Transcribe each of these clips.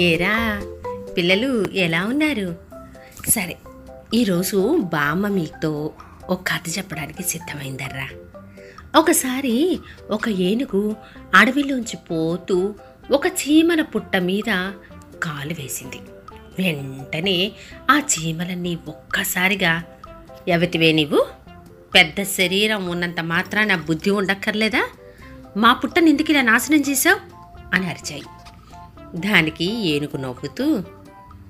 ఏరా పిల్లలు ఎలా ఉన్నారు? సరే ఈరోజు బామ్మ మీతో ఒక కథ చెప్పడానికి సిద్ధమైందర్రా. ఒకసారి ఒక ఏనుగు అడవిలోంచి పోతూ ఒక చీమల పుట్ట మీద కాలు వేసింది. వెంటనే ఆ చీమలన్నీ ఒక్కసారిగా ఎవతివే నీవు? పెద్ద శరీరం ఉన్నంత మాత్రాన బుద్ధి ఉండక్కర్లేదా? మా పుట్టని ఎందుకు ఇలా నాశనం చేశావు? అని అరిచాయి. దానికి ఏనుగు నవ్వుతూ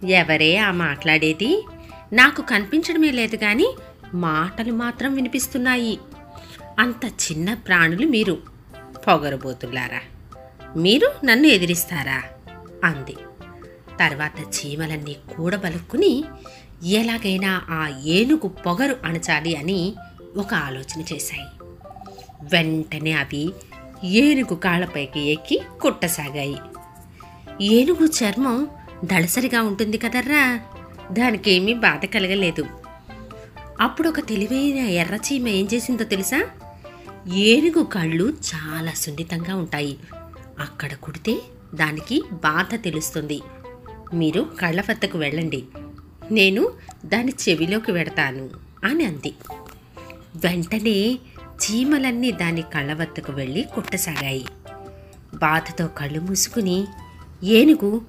ఎవరే ఆ మాట్లాడేది? నాకు కనిపించడమే లేదు కానీ మాటలు మాత్రం వినిపిస్తున్నాయి. అంత చిన్న ప్రాణులు మీరు పొగరబోతులారా మీరు నన్ను ఎదిరిస్తారా? అంది. తర్వాత చీమలన్నీ కూడబలుక్కుని ఎలాగైనా ఆ ఏనుగు పొగరు అణచాలి అని ఒక ఆలోచన చేశాయి. వెంటనే అవి ఏనుగు కాళ్ళపైకి ఎక్కి కుట్టసాగాయి. ఏనుగు చర్మం దళసరిగా ఉంటుంది కదర్రా. దానికేమీ బాధ కలగలేదు. అప్పుడు ఒక తెలివైన ఎర్రచీమ ఏం చేసిందో తెలుసా? ఏనుగు కళ్ళు చాలా సున్నితంగా ఉంటాయి. అక్కడ కుడితే దానికి బాధ తెలుస్తుంది. మీరు కళ్ళ వద్దకు వెళ్ళండి. నేను దాని చెవిలోకి వెడతాను అని అంది. వెంటనే చీమలన్నీ దాని కళ్ళ వద్దకు వెళ్ళి కుట్టసాగాయి. బాధతో కళ్ళు మూసుకుని ఏనుగు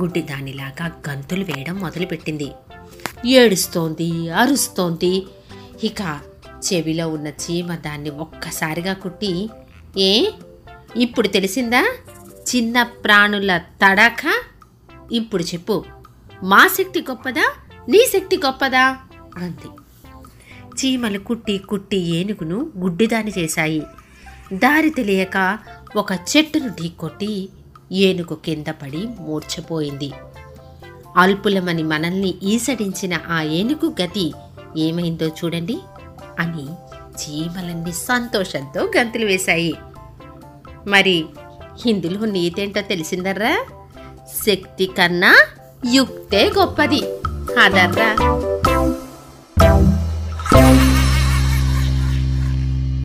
గుడ్డి దానిలాగా గంతులు వేయడం మొదలుపెట్టింది. ఏడుస్తోంది అరుస్తోంది. ఇక చెవిలో ఉన్న చీమ దాన్ని ఒక్కసారిగా కుట్టి ఏ? ఇప్పుడు తెలిసిందా? చిన్న ప్రాణుల తడక? ఇప్పుడు చెప్పు. మా శక్తి గొప్పదా? నీ శక్తి గొప్పదా? అంది. చీమలు కుట్టి కుట్టి ఏనుగును గుడ్డిదాని చేశాయి. దారి తెలియక ఒక చెట్టును ఢీకొట్టి ఏనుగు కింద పడి మూర్ఛపోయింది. అల్పులమని మనల్ని ఈసడించిన ఆ ఏనుగు గతి ఏమైందో చూడండి అని చీమలన్నీ సంతోషంతో గంతులు వేశాయి. మరి ఇందులో నీతేంటో తెలిసిందర్రా? శక్తి కన్నా యుక్తే గొప్పది. అదర్రా.